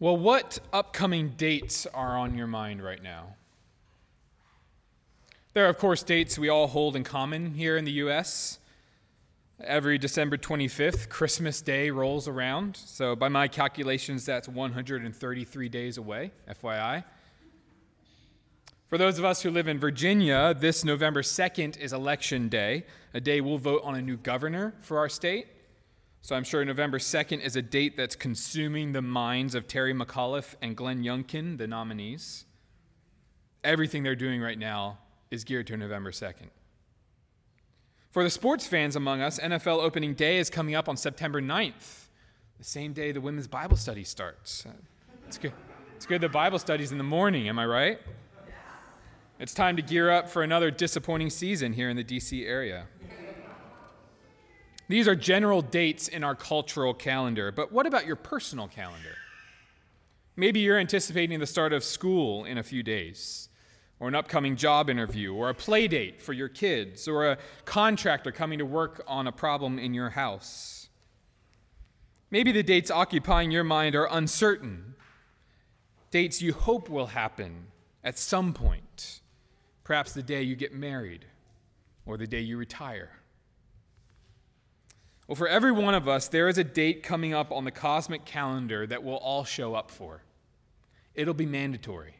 Well, what upcoming dates are on your mind right now? There are, of course, dates we all hold in common here in the U.S. Every December 25th, Christmas Day rolls around. So, by my calculations, that's 133 days away, FYI. For those of us who live in Virginia, this November 2nd is Election Day, a day we'll vote on a new governor for our state. So I'm sure November 2nd is a date that's consuming the minds of Terry McAuliffe and Glenn Youngkin, the nominees. Everything they're doing right now is geared to November 2nd. For the sports fans among us, NFL opening day is coming up on September 9th, the same day the women's Bible study starts. It's good. It's good the Bible study's in the morning, am I right? It's time to gear up for another disappointing season here in the DC area. These are general dates in our cultural calendar, but what about your personal calendar? Maybe you're anticipating the start of school in a few days, or an upcoming job interview, or a play date for your kids, or a contractor coming to work on a problem in your house. Maybe the dates occupying your mind are uncertain, dates you hope will happen at some point, perhaps the day you get married or the day you retire. Well, for every one of us, there is a date coming up on the cosmic calendar that we'll all show up for. It'll be mandatory.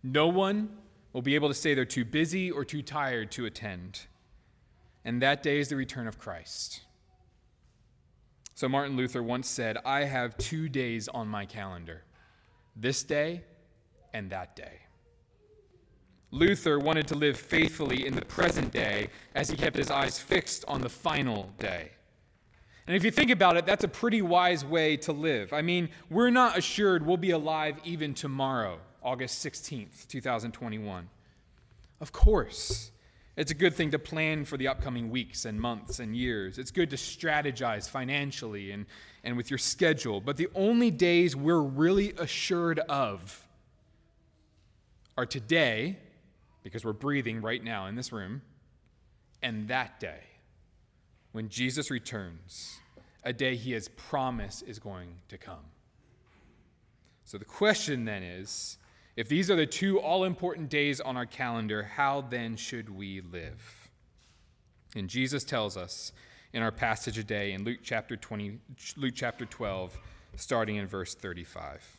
No one will be able to say they're too busy or too tired to attend. And that day is the return of Christ. So Martin Luther once said, I have two days on my calendar this day and that day. Luther wanted to live faithfully in the present day as he kept his eyes fixed on the final day. And if you think about it, that's a pretty wise way to live. I mean, we're not assured we'll be alive even tomorrow, August 16th, 2021. Of course, it's a good thing to plan for the upcoming weeks and months and years. It's good to strategize financially and, and with your schedule. But the only days we're really assured of are today, because we're breathing right now in this room, and that day when Jesus returns, a day he has promised is going to come. So the question then is if these are the two all important days on our calendar, how then should we live? And Jesus tells us in our passage today in Luke chapter 20 Luke chapter 12 starting in verse 35.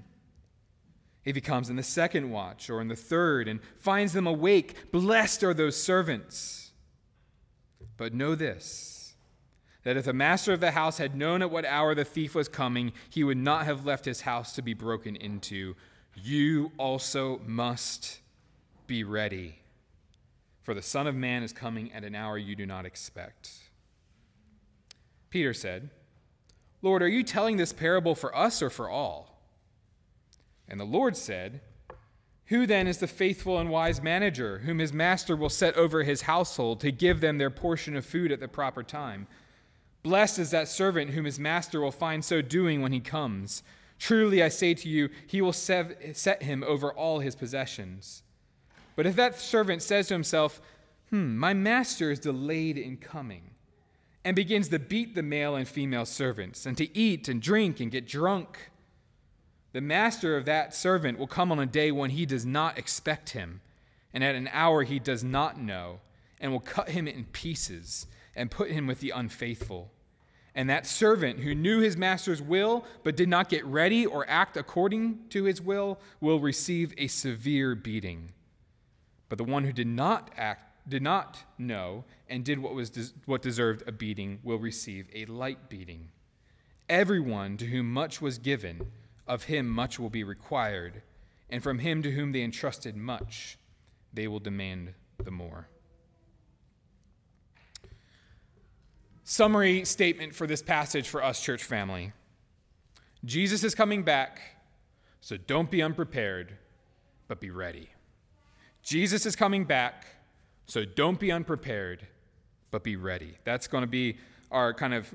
If he comes in the second watch or in the third and finds them awake, blessed are those servants. But know this that if the master of the house had known at what hour the thief was coming, he would not have left his house to be broken into. You also must be ready, for the Son of Man is coming at an hour you do not expect. Peter said, Lord, are you telling this parable for us or for all? And the Lord said, Who then is the faithful and wise manager, whom his master will set over his household to give them their portion of food at the proper time? Blessed is that servant whom his master will find so doing when he comes. Truly I say to you, he will set him over all his possessions. But if that servant says to himself, Hmm, my master is delayed in coming, and begins to beat the male and female servants, and to eat and drink and get drunk, the master of that servant will come on a day when he does not expect him, and at an hour he does not know, and will cut him in pieces and put him with the unfaithful. And that servant who knew his master's will but did not get ready or act according to his will will receive a severe beating. But the one who did not act did not know and did what was des- what deserved a beating will receive a light beating. Everyone to whom much was given of him much will be required, and from him to whom they entrusted much, they will demand the more. Summary statement for this passage for us, church family Jesus is coming back, so don't be unprepared, but be ready. Jesus is coming back, so don't be unprepared, but be ready. That's going to be our kind of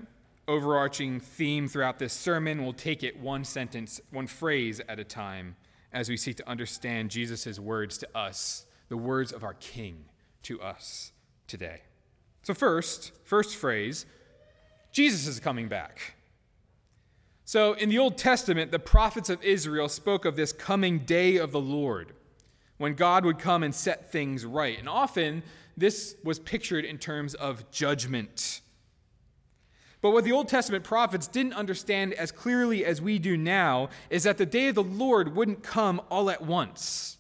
overarching theme throughout this sermon. We'll take it one sentence, one phrase at a time as we seek to understand Jesus' words to us, the words of our King to us today. So, first, first phrase Jesus is coming back. So, in the Old Testament, the prophets of Israel spoke of this coming day of the Lord when God would come and set things right. And often, this was pictured in terms of judgment. But what the Old Testament prophets didn't understand as clearly as we do now is that the day of the Lord wouldn't come all at once.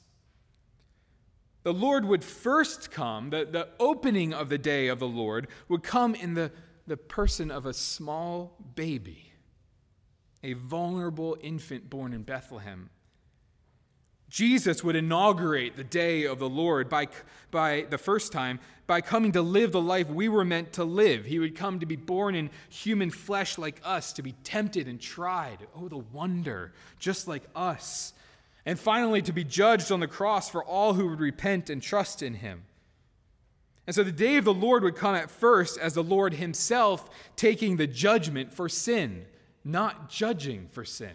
The Lord would first come, the, the opening of the day of the Lord would come in the, the person of a small baby, a vulnerable infant born in Bethlehem. Jesus would inaugurate the day of the Lord by, by the first time by coming to live the life we were meant to live. He would come to be born in human flesh like us, to be tempted and tried. Oh, the wonder, just like us. And finally, to be judged on the cross for all who would repent and trust in him. And so the day of the Lord would come at first as the Lord himself taking the judgment for sin, not judging for sin.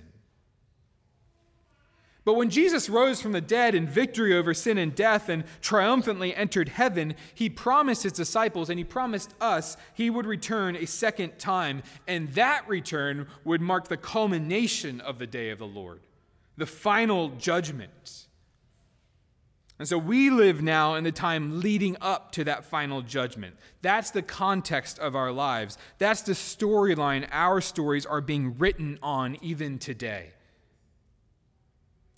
But when Jesus rose from the dead in victory over sin and death and triumphantly entered heaven, he promised his disciples and he promised us he would return a second time. And that return would mark the culmination of the day of the Lord, the final judgment. And so we live now in the time leading up to that final judgment. That's the context of our lives. That's the storyline our stories are being written on even today.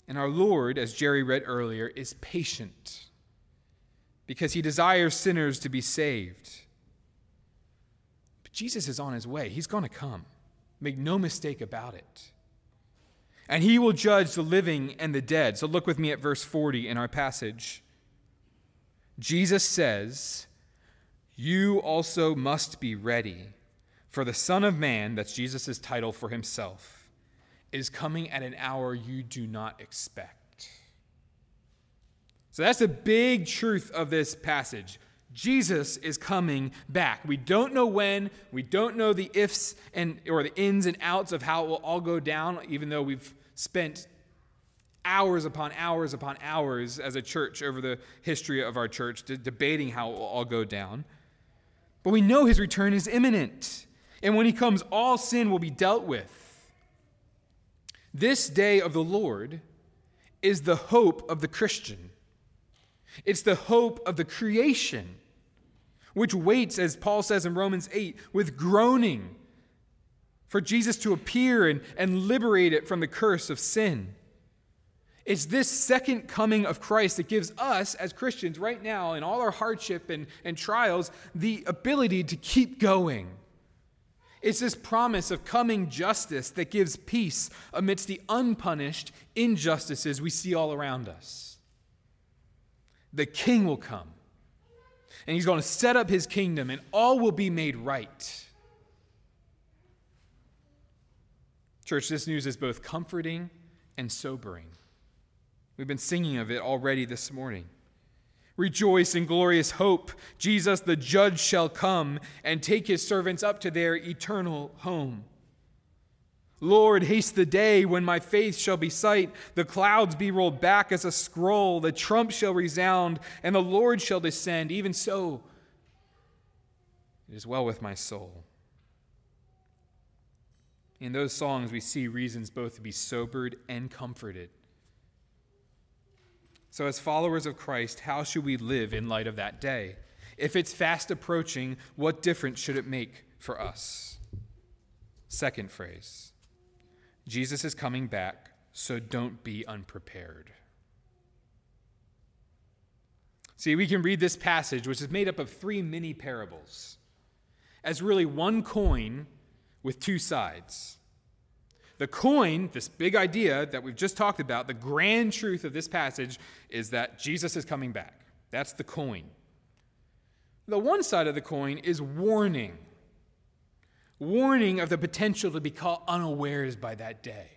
And our Lord, as Jerry read earlier, is patient because he desires sinners to be saved. But Jesus is on his way, he's going to come. Make no mistake about it. And he will judge the living and the dead. So look with me at verse 40 in our passage. Jesus says, You also must be ready, for the Son of Man, that's Jesus' title for himself is coming at an hour you do not expect. So that's the big truth of this passage. Jesus is coming back. We don't know when, we don't know the ifs and or the ins and outs of how it will all go down, even though we've spent hours upon hours upon hours as a church over the history of our church debating how it will all go down. But we know his return is imminent. And when he comes, all sin will be dealt with. This day of the Lord is the hope of the Christian. It's the hope of the creation, which waits, as Paul says in Romans 8, with groaning for Jesus to appear and, and liberate it from the curse of sin. It's this second coming of Christ that gives us, as Christians, right now, in all our hardship and, and trials, the ability to keep going it's this promise of coming justice that gives peace amidst the unpunished injustices we see all around us. The king will come, and he's going to set up his kingdom, and all will be made right. Church, this news is both comforting and sobering. We've been singing of it already this morning. Rejoice in glorious hope. Jesus, the judge, shall come and take his servants up to their eternal home. Lord, haste the day when my faith shall be sight, the clouds be rolled back as a scroll, the trump shall resound, and the Lord shall descend. Even so, it is well with my soul. In those songs, we see reasons both to be sobered and comforted. So, as followers of Christ, how should we live in light of that day? If it's fast approaching, what difference should it make for us? Second phrase Jesus is coming back, so don't be unprepared. See, we can read this passage, which is made up of three mini parables, as really one coin with two sides. The coin, this big idea that we've just talked about, the grand truth of this passage is that Jesus is coming back. That's the coin. The one side of the coin is warning warning of the potential to be caught unawares by that day.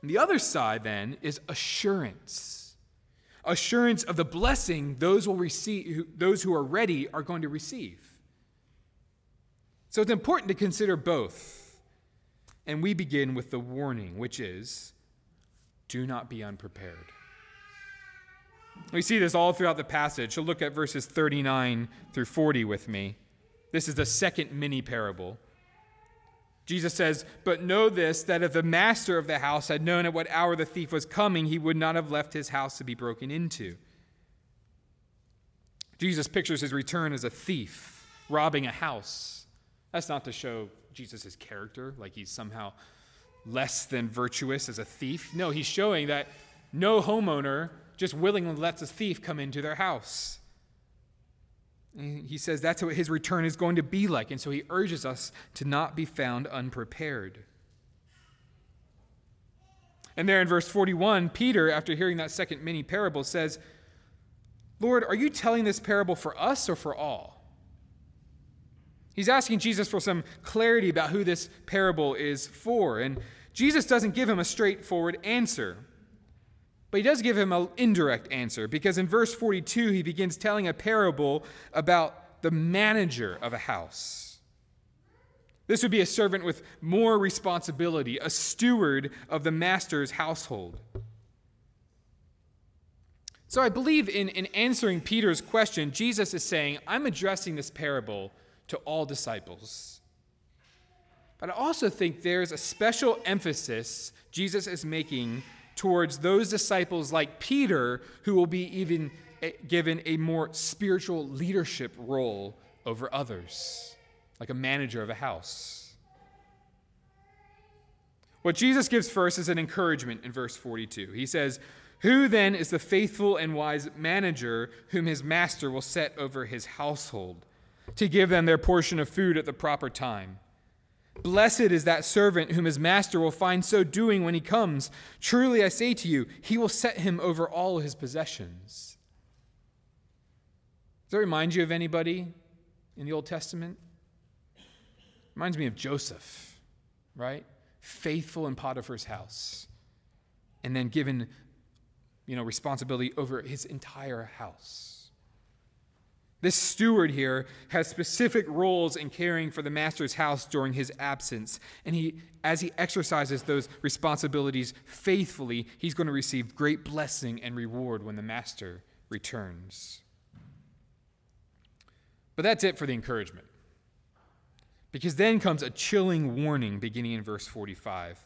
And the other side, then, is assurance assurance of the blessing those will receive those who are ready are going to receive. So it's important to consider both. And we begin with the warning, which is do not be unprepared. We see this all throughout the passage. So look at verses 39 through 40 with me. This is the second mini parable. Jesus says, But know this, that if the master of the house had known at what hour the thief was coming, he would not have left his house to be broken into. Jesus pictures his return as a thief robbing a house. That's not to show Jesus' character, like he's somehow less than virtuous as a thief. No, he's showing that no homeowner just willingly lets a thief come into their house. He says that's what his return is going to be like. And so he urges us to not be found unprepared. And there in verse 41, Peter, after hearing that second mini parable, says, Lord, are you telling this parable for us or for all? He's asking Jesus for some clarity about who this parable is for. And Jesus doesn't give him a straightforward answer. But he does give him an indirect answer because in verse 42, he begins telling a parable about the manager of a house. This would be a servant with more responsibility, a steward of the master's household. So I believe in, in answering Peter's question, Jesus is saying, I'm addressing this parable to all disciples. But I also think there's a special emphasis Jesus is making towards those disciples like Peter who will be even eh, given a more spiritual leadership role over others, like a manager of a house. What Jesus gives first is an encouragement in verse 42. He says, Who then is the faithful and wise manager whom his master will set over his household to give them their portion of food at the proper time? Blessed is that servant whom his master will find so doing when he comes. Truly I say to you, he will set him over all his possessions. Does that remind you of anybody in the Old Testament? Reminds me of Joseph, right? Faithful in Potiphar's house. And then given, you know, responsibility over his entire house. This steward here has specific roles in caring for the master's house during his absence. And he, as he exercises those responsibilities faithfully, he's going to receive great blessing and reward when the master returns. But that's it for the encouragement. Because then comes a chilling warning beginning in verse 45.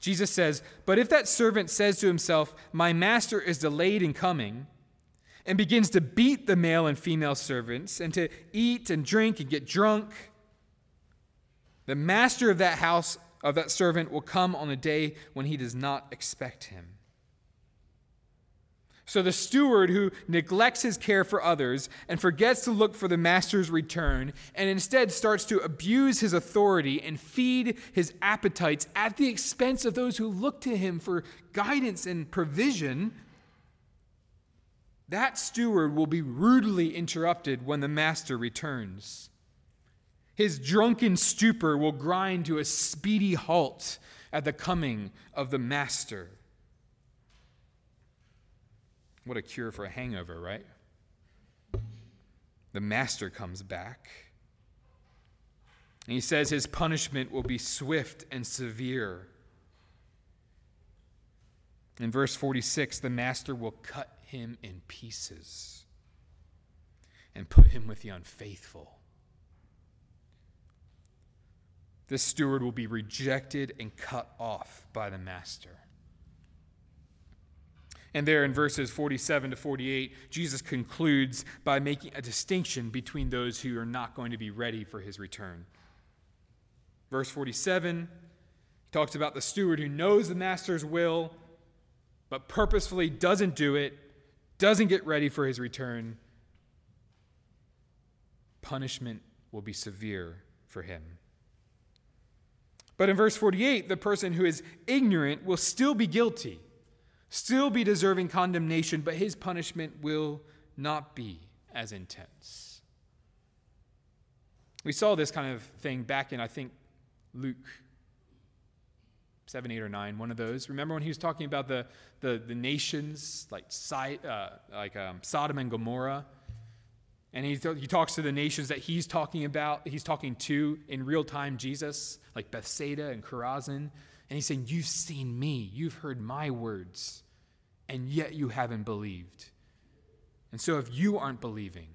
Jesus says, But if that servant says to himself, My master is delayed in coming, and begins to beat the male and female servants and to eat and drink and get drunk. The master of that house, of that servant, will come on a day when he does not expect him. So the steward who neglects his care for others and forgets to look for the master's return and instead starts to abuse his authority and feed his appetites at the expense of those who look to him for guidance and provision that steward will be rudely interrupted when the master returns. His drunken stupor will grind to a speedy halt at the coming of the master. What a cure for a hangover, right? The master comes back. And he says his punishment will be swift and severe. In verse 46, the master will cut him in pieces and put him with the unfaithful. This steward will be rejected and cut off by the master. And there in verses 47 to 48, Jesus concludes by making a distinction between those who are not going to be ready for his return. Verse 47 talks about the steward who knows the master's will, but purposefully doesn't do it doesn't get ready for his return, punishment will be severe for him. But in verse 48, the person who is ignorant will still be guilty, still be deserving condemnation, but his punishment will not be as intense. We saw this kind of thing back in, I think, Luke 7, 8, or 9, one of those. Remember when he was talking about the, the, the nations like, uh, like um, Sodom and Gomorrah? And he, th- he talks to the nations that he's talking about, he's talking to in real time Jesus, like Bethsaida and Chorazin. And he's saying, You've seen me, you've heard my words, and yet you haven't believed. And so if you aren't believing,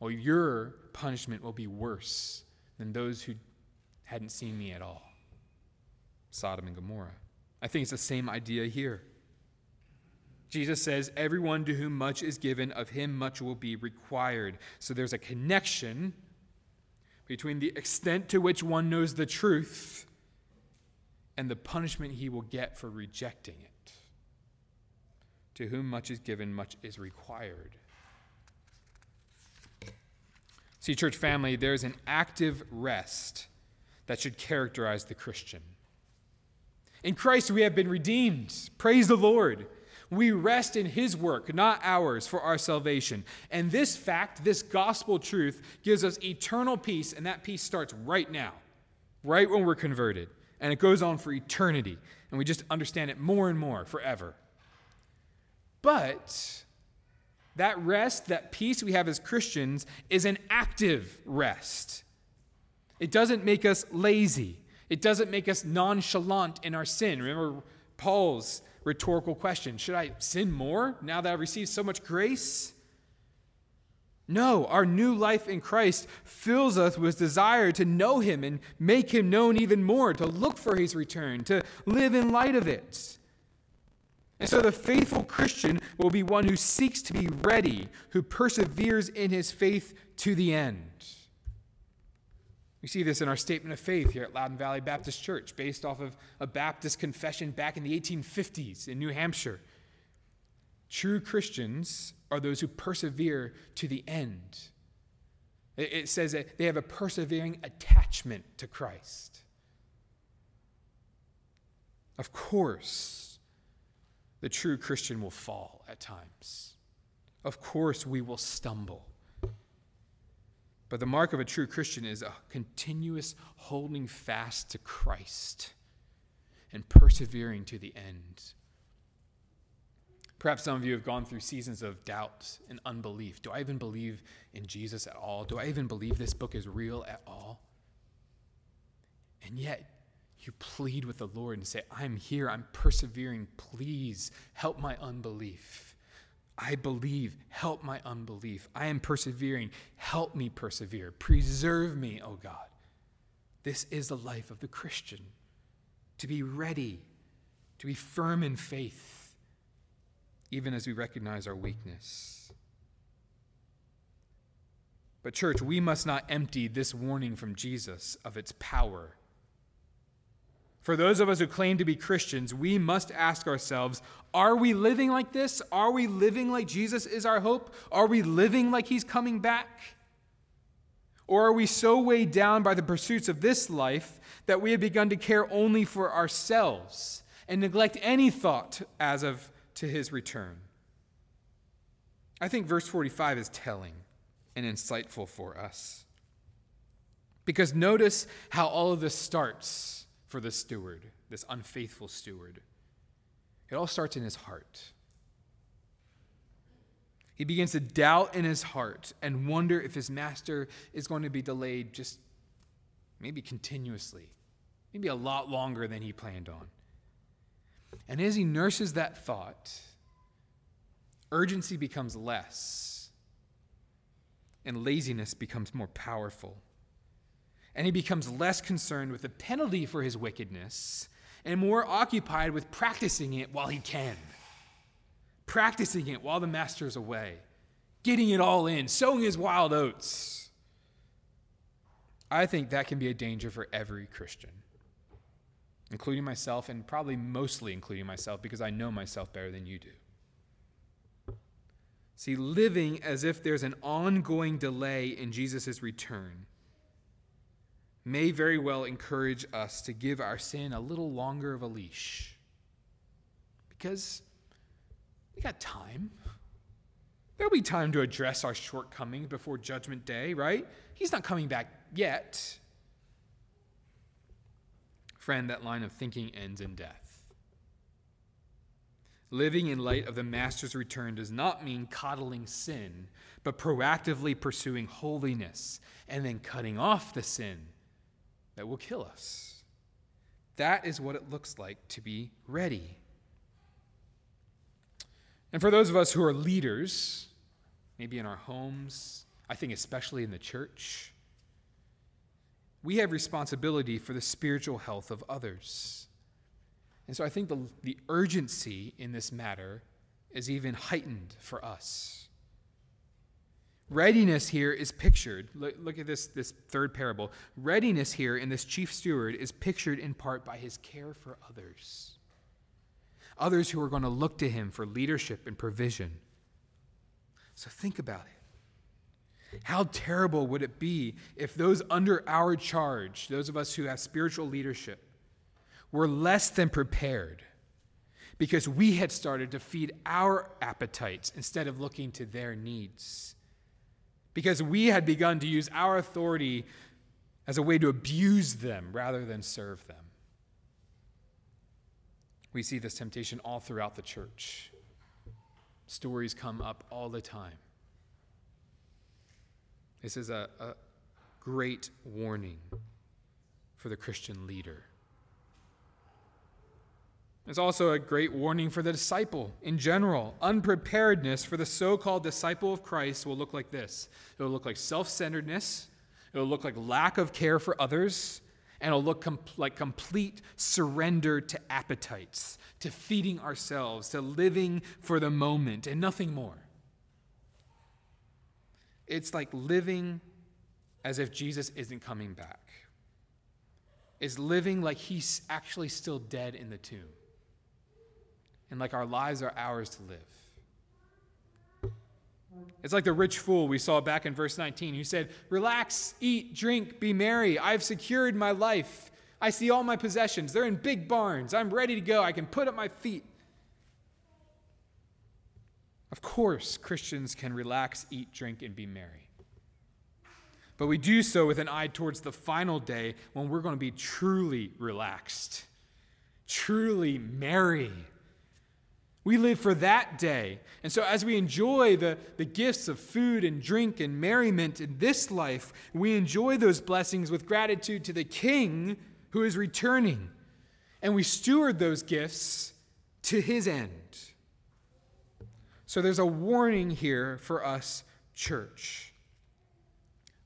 well, your punishment will be worse than those who hadn't seen me at all. Sodom and Gomorrah. I think it's the same idea here. Jesus says, Everyone to whom much is given, of him much will be required. So there's a connection between the extent to which one knows the truth and the punishment he will get for rejecting it. To whom much is given, much is required. See, church family, there's an active rest that should characterize the Christian. In Christ, we have been redeemed. Praise the Lord. We rest in His work, not ours, for our salvation. And this fact, this gospel truth, gives us eternal peace, and that peace starts right now, right when we're converted. And it goes on for eternity, and we just understand it more and more forever. But that rest, that peace we have as Christians, is an active rest. It doesn't make us lazy. It doesn't make us nonchalant in our sin. Remember Paul's rhetorical question Should I sin more now that I've received so much grace? No, our new life in Christ fills us with desire to know Him and make Him known even more, to look for His return, to live in light of it. And so the faithful Christian will be one who seeks to be ready, who perseveres in his faith to the end. We see this in our statement of faith here at Loudoun Valley Baptist Church, based off of a Baptist confession back in the 1850s in New Hampshire. True Christians are those who persevere to the end. It says that they have a persevering attachment to Christ. Of course, the true Christian will fall at times. Of course, we will stumble. But the mark of a true Christian is a continuous holding fast to Christ and persevering to the end. Perhaps some of you have gone through seasons of doubt and unbelief. Do I even believe in Jesus at all? Do I even believe this book is real at all? And yet, you plead with the Lord and say, I'm here, I'm persevering. Please help my unbelief. I believe, help my unbelief. I am persevering, help me persevere. Preserve me, O oh God. This is the life of the Christian to be ready, to be firm in faith, even as we recognize our weakness. But, church, we must not empty this warning from Jesus of its power for those of us who claim to be Christians, we must ask ourselves are we living like this? Are we living like Jesus is our hope? Are we living like he's coming back? Or are we so weighed down by the pursuits of this life that we have begun to care only for ourselves and neglect any thought as of to his return? I think verse 45 is telling and insightful for us. Because notice how all of this starts for the steward, this unfaithful steward. It all starts in his heart. He begins to doubt in his heart and wonder if his master is going to be delayed just maybe continuously, maybe a lot longer than he planned on. And as he nurses that thought, urgency becomes less and laziness becomes more powerful and he becomes less concerned with the penalty for his wickedness and more occupied with practicing it while he can. Practicing it while the master is away, getting it all in, sowing his wild oats. I think that can be a danger for every Christian, including myself, and probably mostly including myself because I know myself better than you do. See, living as if there's an ongoing delay in Jesus' return may very well encourage us to give our sin a little longer of a leash. Because we got time. There'll be time to address our shortcomings before Judgment Day, right? He's not coming back yet. Friend, that line of thinking ends in death. Living in light of the Master's return does not mean coddling sin, but proactively pursuing holiness and then cutting off the sin that will kill us. That is what it looks like to be ready. And for those of us who are leaders, maybe in our homes, I think especially in the church, we have responsibility for the spiritual health of others. And so I think the, the urgency in this matter is even heightened for us. Readiness here is pictured. Look, look, at this, this third parable. Readiness here in this chief steward is pictured in part by his care for others. Others who are going to look to him for leadership and provision. So think about it. How terrible would it be if those under our charge, those of us who have spiritual leadership, were less than prepared because we had started to feed our appetites instead of looking to their needs. Because we had begun to use our authority as a way to abuse them rather than serve them. We see this temptation all throughout the church. Stories come up all the time. This is a, a great warning for the Christian leader. It's also a great warning for the disciple in general. Unpreparedness for the so called disciple of Christ will look like this it will look like self centeredness, it will look like lack of care for others, and it'll look com- like complete surrender to appetites, to feeding ourselves, to living for the moment, and nothing more. It's like living as if Jesus isn't coming back. It's living like he's actually still dead in the tomb and like our lives are ours to live. It's like the rich fool we saw back in verse 19 who said, Relax, eat, drink, be merry. I've secured my life. I see all my possessions. They're in big barns. I'm ready to go. I can put up my feet. Of course, Christians can relax, eat, drink, and be merry. But we do so with an eye towards the final day when we're going to be truly relaxed, truly merry we live for that day. And so, as we enjoy the, the gifts of food and drink and merriment in this life, we enjoy those blessings with gratitude to the King who is returning. And we steward those gifts to his end. So, there's a warning here for us, church.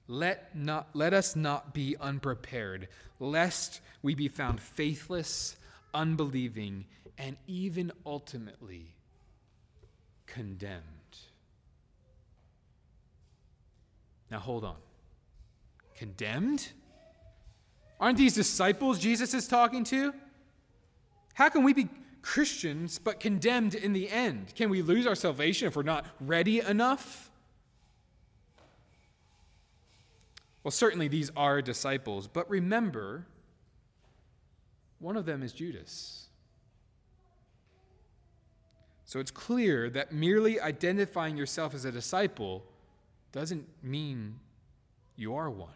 Let, not, let us not be unprepared, lest we be found faithless, unbelieving, and even ultimately condemned. Now hold on. Condemned? Aren't these disciples Jesus is talking to? How can we be Christians but condemned in the end? Can we lose our salvation if we're not ready enough? Well, certainly these are disciples, but remember, one of them is Judas. So it's clear that merely identifying yourself as a disciple doesn't mean you are one.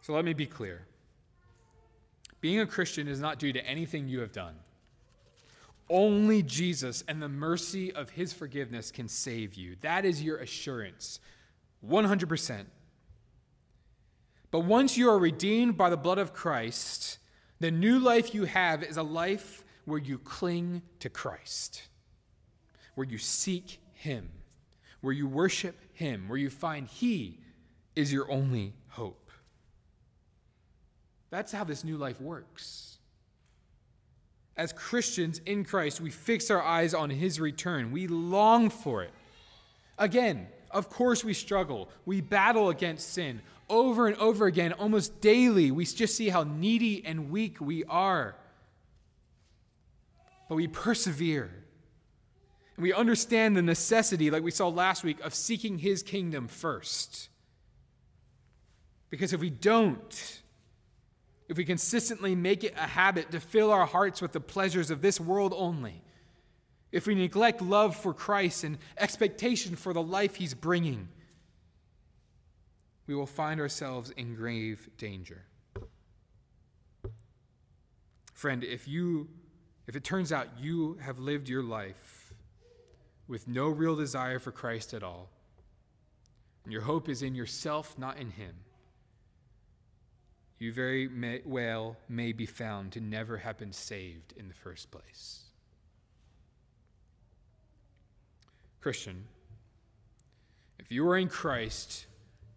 So let me be clear. Being a Christian is not due to anything you have done. Only Jesus and the mercy of his forgiveness can save you. That is your assurance, 100%. But once you are redeemed by the blood of Christ, the new life you have is a life where you cling to Christ, where you seek Him, where you worship Him, where you find He is your only hope. That's how this new life works. As Christians in Christ, we fix our eyes on His return. We long for it. Again, of course, we struggle. We battle against sin over and over again, almost daily. We just see how needy and weak we are but we persevere. And we understand the necessity, like we saw last week, of seeking his kingdom first. Because if we don't, if we consistently make it a habit to fill our hearts with the pleasures of this world only, if we neglect love for Christ and expectation for the life he's bringing, we will find ourselves in grave danger. Friend, if you if it turns out you have lived your life with no real desire for Christ at all, and your hope is in yourself, not in him, you very may, well may be found to never have been saved in the first place. Christian, if you are in Christ,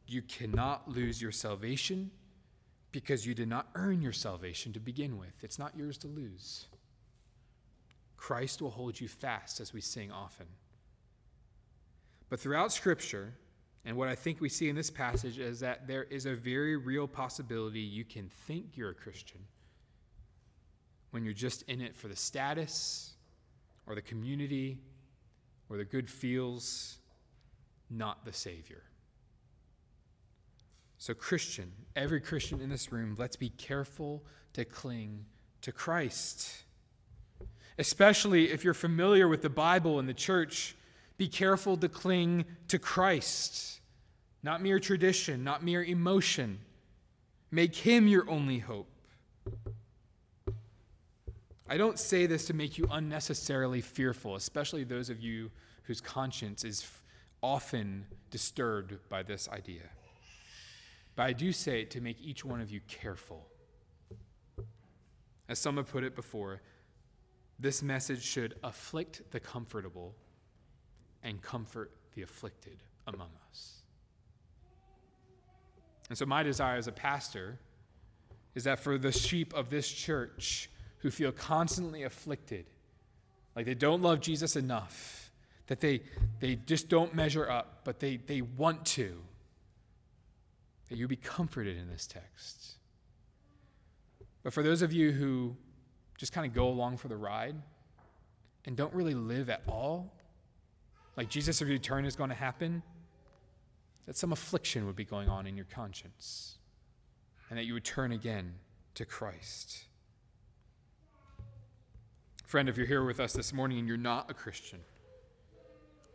you cannot lose your salvation because you did not earn your salvation to begin with. It's not yours to lose. Christ will hold you fast, as we sing often. But throughout Scripture, and what I think we see in this passage is that there is a very real possibility you can think you're a Christian when you're just in it for the status or the community or the good feels, not the Savior. So, Christian, every Christian in this room, let's be careful to cling to Christ. Especially if you're familiar with the Bible and the church, be careful to cling to Christ, not mere tradition, not mere emotion. Make Him your only hope. I don't say this to make you unnecessarily fearful, especially those of you whose conscience is often disturbed by this idea. But I do say it to make each one of you careful. As some have put it before, this message should afflict the comfortable and comfort the afflicted among us. And so, my desire as a pastor is that for the sheep of this church who feel constantly afflicted, like they don't love Jesus enough, that they, they just don't measure up, but they, they want to, that you be comforted in this text. But for those of you who just kind of go along for the ride and don't really live at all, like Jesus' of return is going to happen, that some affliction would be going on in your conscience and that you would turn again to Christ. Friend, if you're here with us this morning and you're not a Christian,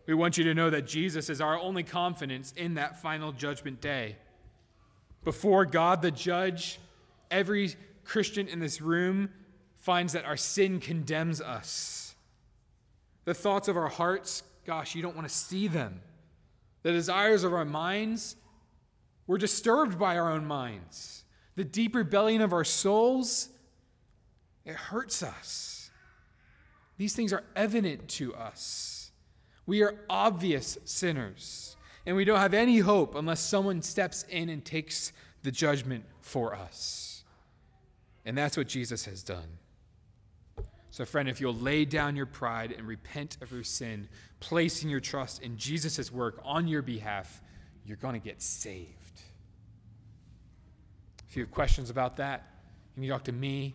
we want you to know that Jesus is our only confidence in that final judgment day. Before God the judge, every Christian in this room finds that our sin condemns us. The thoughts of our hearts, gosh, you don't want to see them. The desires of our minds, we're disturbed by our own minds. The deep rebellion of our souls, it hurts us. These things are evident to us. We are obvious sinners and we don't have any hope unless someone steps in and takes the judgment for us. And that's what Jesus has done. So, friend, if you'll lay down your pride and repent of your sin, placing your trust in Jesus' work on your behalf, you're going to get saved. If you have questions about that, you can talk to me.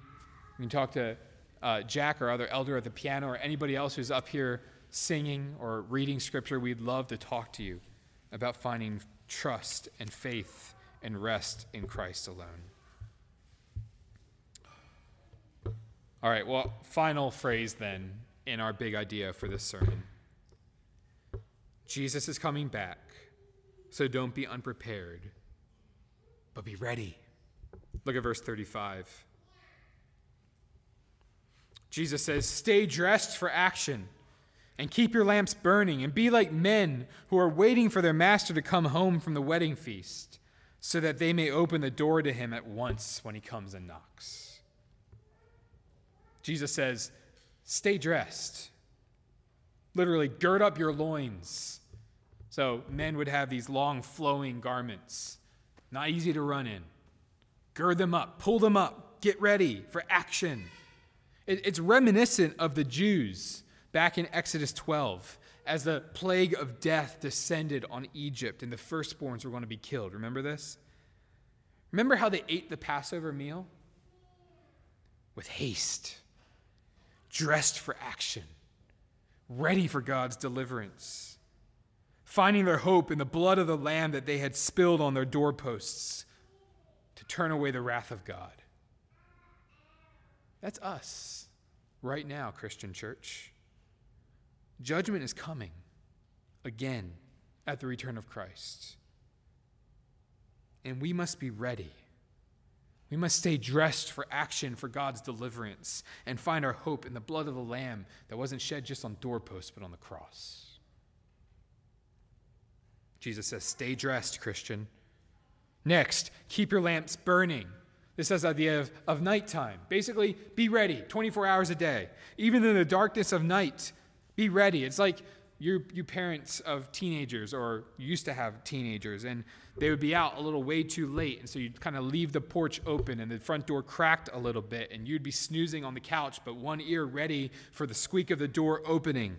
You can talk to uh, Jack, or other elder at the piano, or anybody else who's up here singing or reading scripture. We'd love to talk to you about finding trust and faith and rest in Christ alone. All right, well, final phrase then in our big idea for this sermon Jesus is coming back, so don't be unprepared, but be ready. Look at verse 35. Jesus says, Stay dressed for action and keep your lamps burning, and be like men who are waiting for their master to come home from the wedding feast, so that they may open the door to him at once when he comes and knocks. Jesus says, Stay dressed. Literally, gird up your loins. So, men would have these long flowing garments, not easy to run in. Gird them up, pull them up, get ready for action. It's reminiscent of the Jews back in Exodus 12 as the plague of death descended on Egypt and the firstborns were going to be killed. Remember this? Remember how they ate the Passover meal? With haste, dressed for action, ready for God's deliverance, finding their hope in the blood of the Lamb that they had spilled on their doorposts to turn away the wrath of God. That's us right now, Christian church. Judgment is coming again at the return of Christ. And we must be ready. We must stay dressed for action for God's deliverance and find our hope in the blood of the Lamb that wasn't shed just on doorposts, but on the cross. Jesus says, Stay dressed, Christian. Next, keep your lamps burning. This has the idea of, of nighttime. Basically, be ready 24 hours a day. Even in the darkness of night, be ready. It's like you, you parents of teenagers, or used to have teenagers, and they would be out a little way too late. And so you'd kind of leave the porch open and the front door cracked a little bit, and you'd be snoozing on the couch, but one ear ready for the squeak of the door opening.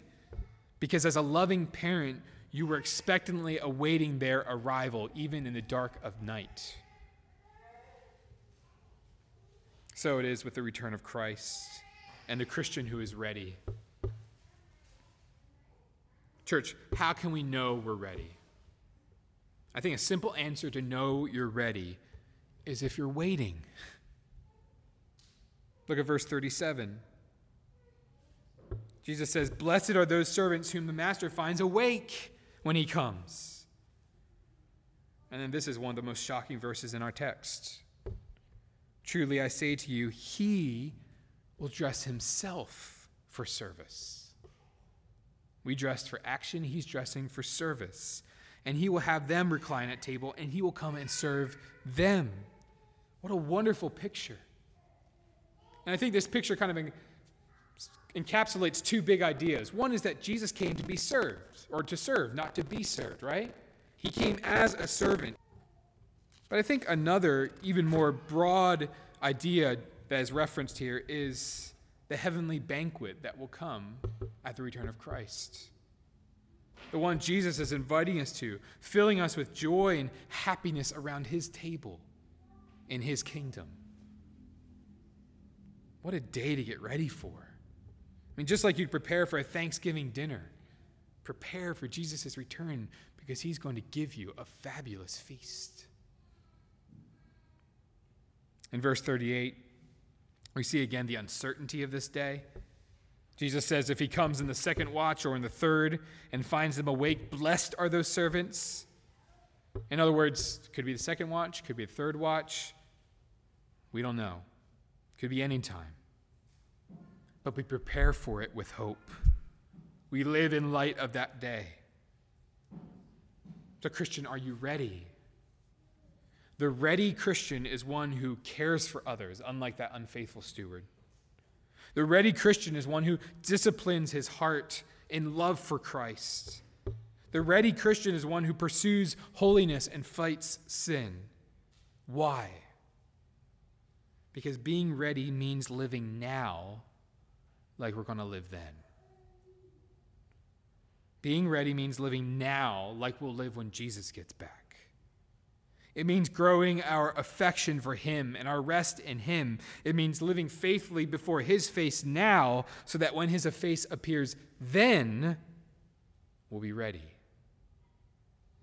Because as a loving parent, you were expectantly awaiting their arrival, even in the dark of night. So it is with the return of Christ and the Christian who is ready. Church, how can we know we're ready? I think a simple answer to know you're ready is if you're waiting. Look at verse 37. Jesus says, Blessed are those servants whom the master finds awake when he comes. And then this is one of the most shocking verses in our text. Truly I say to you, he will dress himself for service. We dressed for action, he's dressing for service. And he will have them recline at table, and he will come and serve them. What a wonderful picture. And I think this picture kind of encapsulates two big ideas. One is that Jesus came to be served, or to serve, not to be served, right? He came as a servant. But I think another, even more broad idea that is referenced here is the heavenly banquet that will come at the return of Christ. The one Jesus is inviting us to, filling us with joy and happiness around his table in his kingdom. What a day to get ready for. I mean, just like you'd prepare for a Thanksgiving dinner, prepare for Jesus' return because he's going to give you a fabulous feast. In verse 38, we see again the uncertainty of this day. Jesus says, if he comes in the second watch or in the third and finds them awake, blessed are those servants. In other words, could be the second watch, could be the third watch. We don't know. Could be any time but we prepare for it with hope. We live in light of that day. So, Christian, are you ready? The ready Christian is one who cares for others, unlike that unfaithful steward. The ready Christian is one who disciplines his heart in love for Christ. The ready Christian is one who pursues holiness and fights sin. Why? Because being ready means living now like we're going to live then. Being ready means living now like we'll live when Jesus gets back. It means growing our affection for Him and our rest in Him. It means living faithfully before His face now so that when His face appears, then we'll be ready.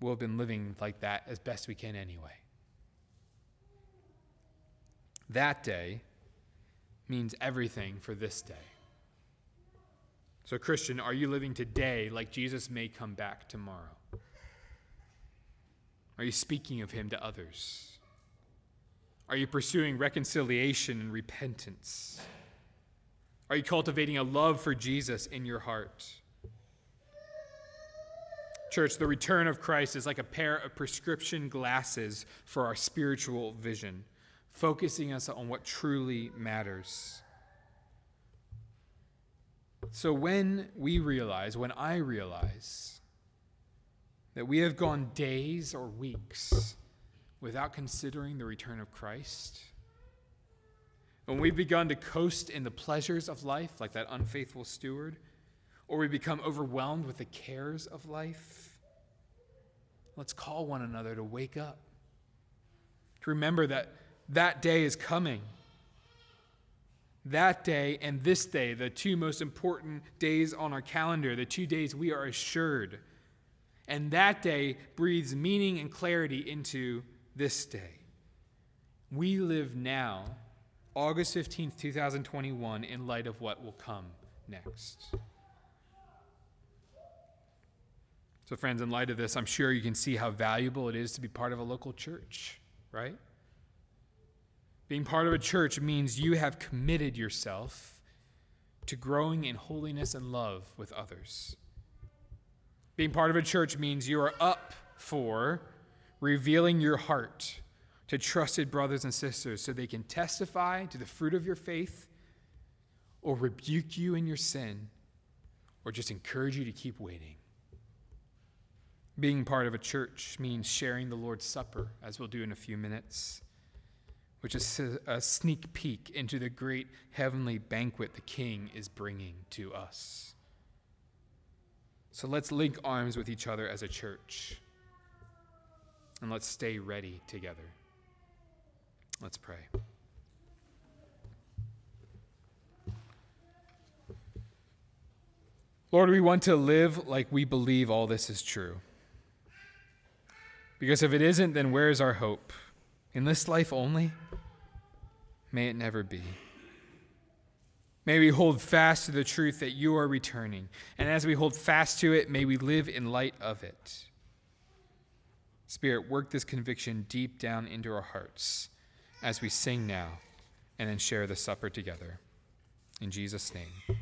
We'll have been living like that as best we can anyway. That day means everything for this day. So, Christian, are you living today like Jesus may come back tomorrow? Are you speaking of him to others? Are you pursuing reconciliation and repentance? Are you cultivating a love for Jesus in your heart? Church, the return of Christ is like a pair of prescription glasses for our spiritual vision, focusing us on what truly matters. So when we realize, when I realize that we have gone days or weeks without considering the return of Christ, when we've begun to coast in the pleasures of life, like that unfaithful steward, or we become overwhelmed with the cares of life, let's call one another to wake up, to remember that that day is coming that day and this day, the two most important days on our calendar, the two days we are assured. And that day breathes meaning and clarity into this day. We live now, August 15th, 2021, in light of what will come next. So, friends, in light of this, I'm sure you can see how valuable it is to be part of a local church, right? Being part of a church means you have committed yourself to growing in holiness and love with others. Being part of a church means you are up for revealing your heart to trusted brothers and sisters so they can testify to the fruit of your faith or rebuke you in your sin or just encourage you to keep waiting. Being part of a church means sharing the Lord's Supper, as we'll do in a few minutes, which is a sneak peek into the great heavenly banquet the King is bringing to us. So let's link arms with each other as a church, and let's stay ready together. Let's pray. Lord, we want to live like we believe all this is true. Because if it isn't, then where is our hope? In this life only? May it never be. May we hold fast to the truth that you are returning. And as we hold fast to it, may we live in light of it. Spirit, work this conviction deep down into our hearts as we sing now and then share the supper together. In Jesus' name.